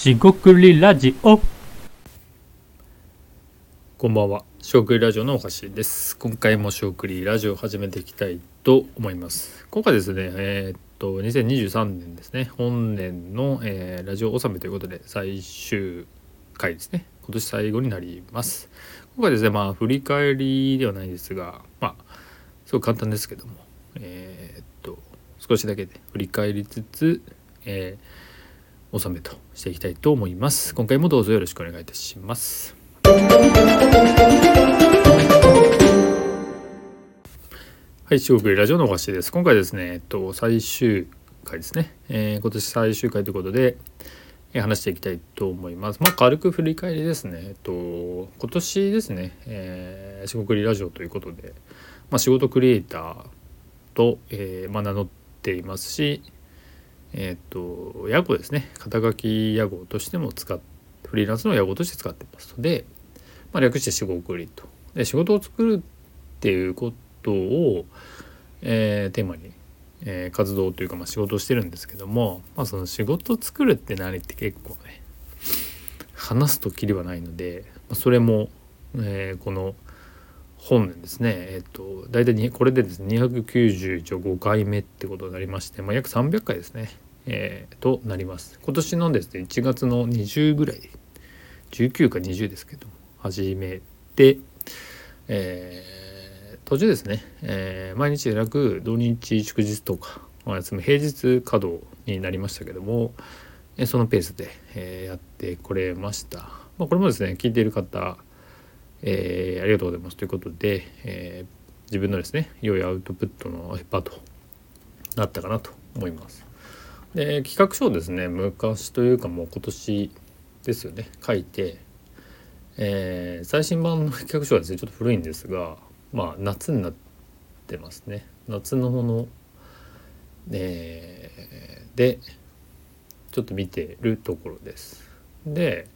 しごくりラジオこんばんは、しょうくりラジオのおかしです。今回もしょうくりラジオを始めていきたいと思います。今回ですね、えーっと2023年ですね、本年の、えーラジオ納めということで最終回ですね。今年最後になります。今回ですね、まあ振り返りではないですが、まあすごく簡単ですけども、えーっと少しだけで振り返りつつ、えー納めとしていきたいと思います。今回もどうぞよろしくお願いいたします。はい、四国ラジオのおしです。今回ですね、えっと、最終回ですね。えー今年最終回ということで、えー話していきたいと思います。まあ、軽く振り返りですね。えっと、今年ですね、えー、四国ラジオということで、まあ、仕事クリエイターと、えーまあ、名乗っていますし、えっと、屋号ですね。肩書き屋号としても使っフリーランスの屋号として使ってますので、まあ、略して仕事クリと。で仕事を作るっていうことを、えーテーマに、えー活動というか、まあ、仕事をしてるんですけども、まあ、その仕事を作るって何って結構ね話すときりはないので、まあ、それも、えーこの本年ですね。えっ、と大体にこれでですね295回目ってことになりまして、まあ、約300回ですね、えーとなります。今年のですね1月の20ぐらい19か20ですけども始めて、えー途中ですね、えー毎日でなく土日祝日とかお休み平日稼働になりましたけども、そのペースで、えーやってこれました、まあ、これもですね聞いている方、えーありがとうございますということで、えー自分のですね良いアウトプットの場となったかなと思います。で企画書をですね昔というかもう今年ですよね書いて、えー最新版の企画書はですねちょっと古いんですがまあ夏になってますね夏のもの、えーでちょっと見てるところです。で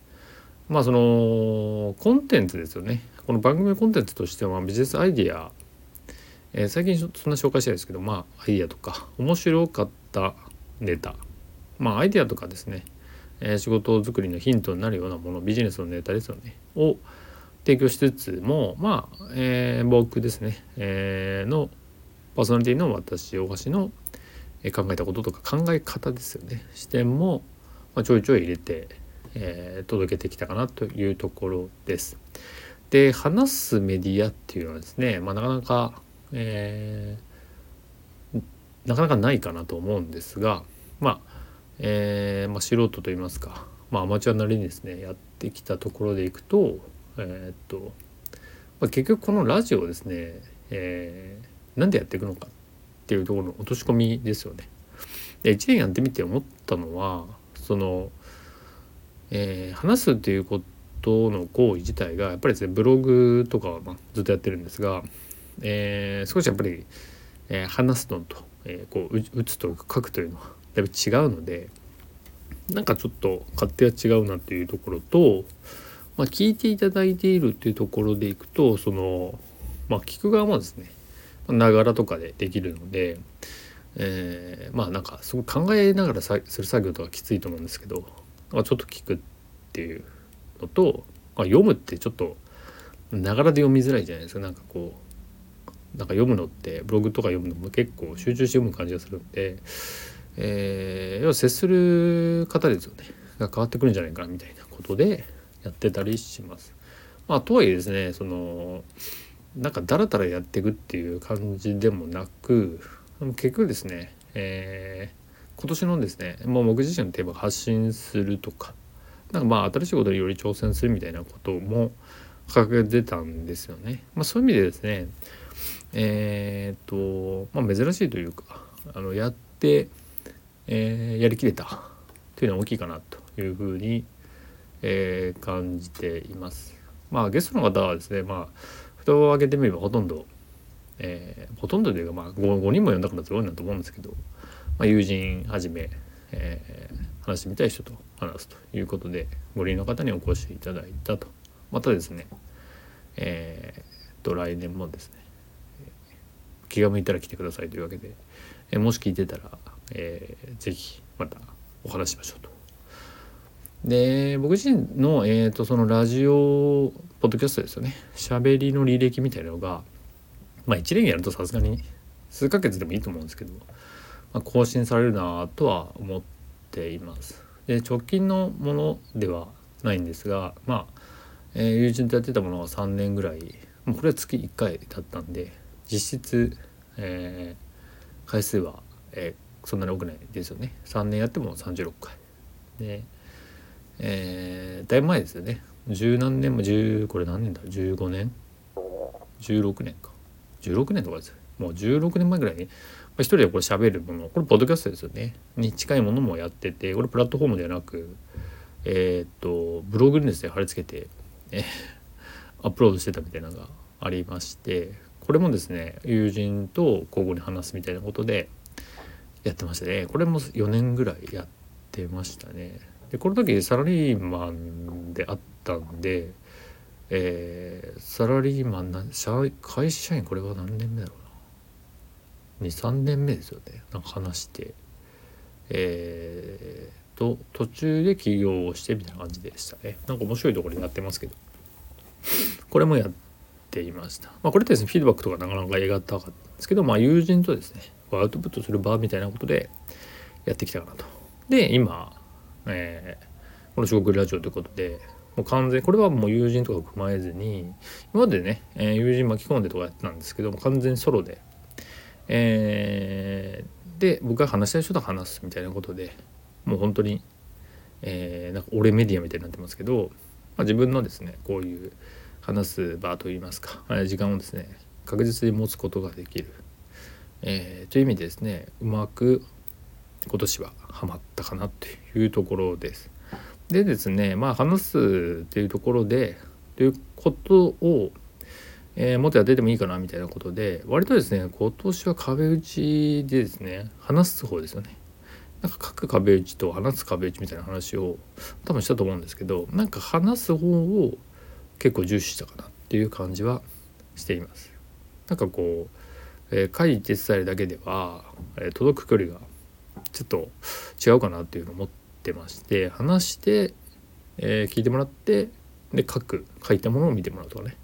まあそのコンテンツですよね。この番組コンテンツとしてはビジネスアイディア、えー最近そんな紹介してないですけどまあアイディアとか面白かったネタ。まあアイディアとかですね、えー仕事作りのヒントになるようなものビジネスのネタですよね。を提供しつつもまあ、えー僕ですね、えーのパーソナリティの私大橋の考えたこととか考え方ですよね。視点も、まあ、ちょいちょい入れて、えー届けてきたかなというところです。で話すメディアっていうのはですね、まあ、なかなか、えーなかなかないかなと思うんですがまあ、えーまあ、素人といいますか、まあ、アマチュアなりにですねやってきたところでいくとえーっと、まあ、結局このラジオをですね、えーなんでやっていくのかっていうところの落とし込みですよね。で1年やってみて思ったのはその、えー話すっていうことの行為自体がやっぱりですねブログとかはまあずっとやってるんですが、えー少しやっぱり、えー話すのと、えーこう打つと書くというのはだいぶ違うのでなんかちょっと勝手は違うなっていうところと、まあ、聞いていただいているっていうところでいくとその、まあ、聞く側もですねながらとかでできるので、えーまあなんかすごい考えながらさする作業とかきついと思うんですけど、ちょっと聞くっていうのと、まあ、読むってちょっとながらで読みづらいじゃないですかなんかこうなんか読むのってブログとか読むのも結構集中して読む感じがするんで、えー要は接する方ですよねが変わってくるんじゃないかなみたいなことでやってたりします。まあ、とはいえですねそのなんかダラダラやっていくっていう感じでもなく結局ですね、えー今年のですね、まあ、僕自身のテーマが発信するとかなんかまあ新しいことにより挑戦するみたいなことも掲げてたんですよね。まあ、そういう意味でですねえーっと、まあ、珍しいというかあのやって、えーやりきれたというのは大きいかなというふうに、えー感じています。まあゲストの方はですねまあ蓋を開けてみればほとんど、えーほとんどというかまあ 5, 5人も呼んだからすごいなと思うんですけど、まあ、友人はじめ、えー話してみたい人と話すということで5人の方にお越しいただいたと。またですねえーと来年もですね気が向いたら来てくださいというわけで、えーもし聞いてたら、えーぜひまたお話しましょうと。で僕自身の,、えーと、そのラジオポッドキャストですよね。喋りの履歴みたいなのがまあ1年やるとさすがに数ヶ月でもいいと思うんですけど、更新されるなとは思っています。で直近のものではないんですがまあ、えー、友人とやってたものは3年ぐらいもうこれは月1回だったんで実質、えー、回数は、えー、そんなに多くないですよね。3年やっても36回。でえー、だいぶ前ですよね。十何年も十これ何年だ？15年？16年か。16年とかですよもう16年前ぐらいに、まあ、一人でこれ喋るものこれポッドキャストですよね。に近いものもやっててこれプラットフォームではなくえー、っとブログにですね貼り付けて、えー、アップロードしてたみたいなのがありましてこれもですね友人と交互に話すみたいなことでやってましたね。これも4年ぐらいやってましたね。でこの時サラリーマンであったんで、えー、サラリーマンな会社員これは何年目だろう23年目ですよねなんか話してえー、と途中で起業をしてみたいな感じでしたねなんか面白いところでやってますけどこれもやっていました。まあ、これってですね、フィードバックとかなかなかやがたかったんですけど、まあ、友人とですね、アウトプットする場みたいなことでやってきたかなと。で、今、えー、この四国ラジオということで、もう完全これはもう友人とか踏まえずに、今までね、えー、友人巻き込んでとかやってたんですけども、完全にソロで、えー、で、僕が話したい人と話すみたいなことで、もう本当に、えー、なんか俺メディアみたいになってますけど、まあ、自分のですね、こういう、話す場といいますか時間をですね確実に持つことができる、えー、という意味でですねうまく今年はハマったかなというところです。でですねまあ話すっていうところでということを、えー、もっとやっててもいいかなみたいなことで割とですね今年は壁打ちでですね話す方ですよね。なんか書く壁打ちと話す壁打ちみたいな話を多分したと思うんですけどなんか話す方を結構重視したかなっていう感じはしています。なんかこう、えー、書いて伝えるだけでは、えー、届く距離がちょっと違うかなっていうのを思ってまして話して、えー、聞いてもらってで書く書いたものを見てもらうとかね、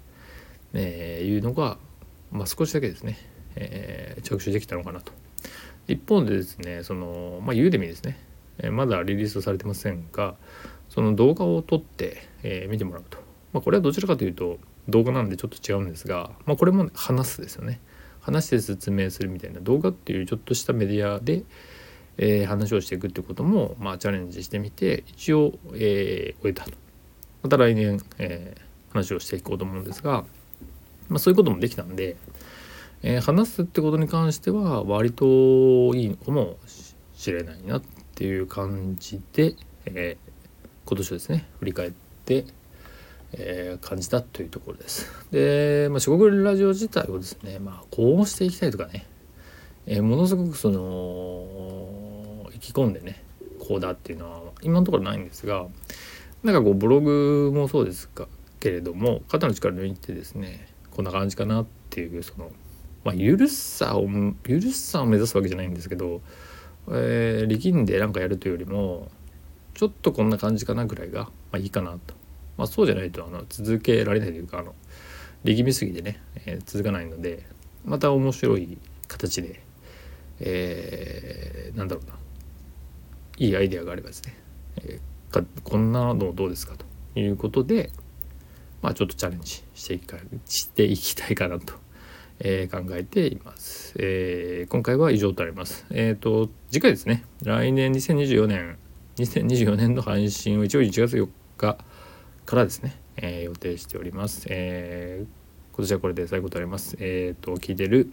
えー、いうのが、まあ、少しだけですね、えー、着手できたのかなと。一方でですねその、まあ、ユーデミですね、えー、まだリリースされてませんがその動画を撮って、えー、見てもらうと。まあ、これはどちらかというと動画なんでちょっと違うんですが、まあ、これも話すですよね。話して説明するみたいな動画っていうちょっとしたメディアで、えー、話をしていくってことも、まあ、チャレンジしてみて一応、えー、終えたと。また来年、えー、話をしていこうと思うんですが、まあ、そういうこともできたんで、えー、話すってことに関しては割といいのかもしれないなっていう感じで、えー、今年をですね振り返ってえー、感じたというところです。で、まあ、四国ラジオ自体をですね、まあ、こうしていきたいとかね、えー、ものすごくその意気込んでねこうだっていうのは今のところないんですがなんかこうブログもそうですかけれども肩の力抜いてですねこんな感じかなっていうその、まあ、ゆるさをゆるさを目指すわけじゃないんですけど、えー、力んでなんかやるというよりもちょっとこんな感じかなぐらいが、まあ、いいかなと。まあ、そうじゃないとあの続けられないというかあの力みすぎてね、えー、続かないのでまた面白い形で、えー、なんだろうないいアイデアがあればですね、えー、こんなのどうですかということでまあちょっとチャレンジしていかしていきたいかなと、えー、考えています、えー、今回は以上となりますえっ、ー、と次回ですね来年2024年2024年の配信を一応1月4日からですね、えー、予定しております。えー、今年はこれで最後となります。えっ、と、聞いてる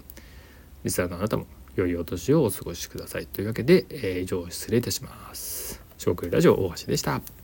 リスナーのあなたも良いお年をお過ごしください。というわけで、えー、以上失礼いたします。四国ラジオ大橋でした。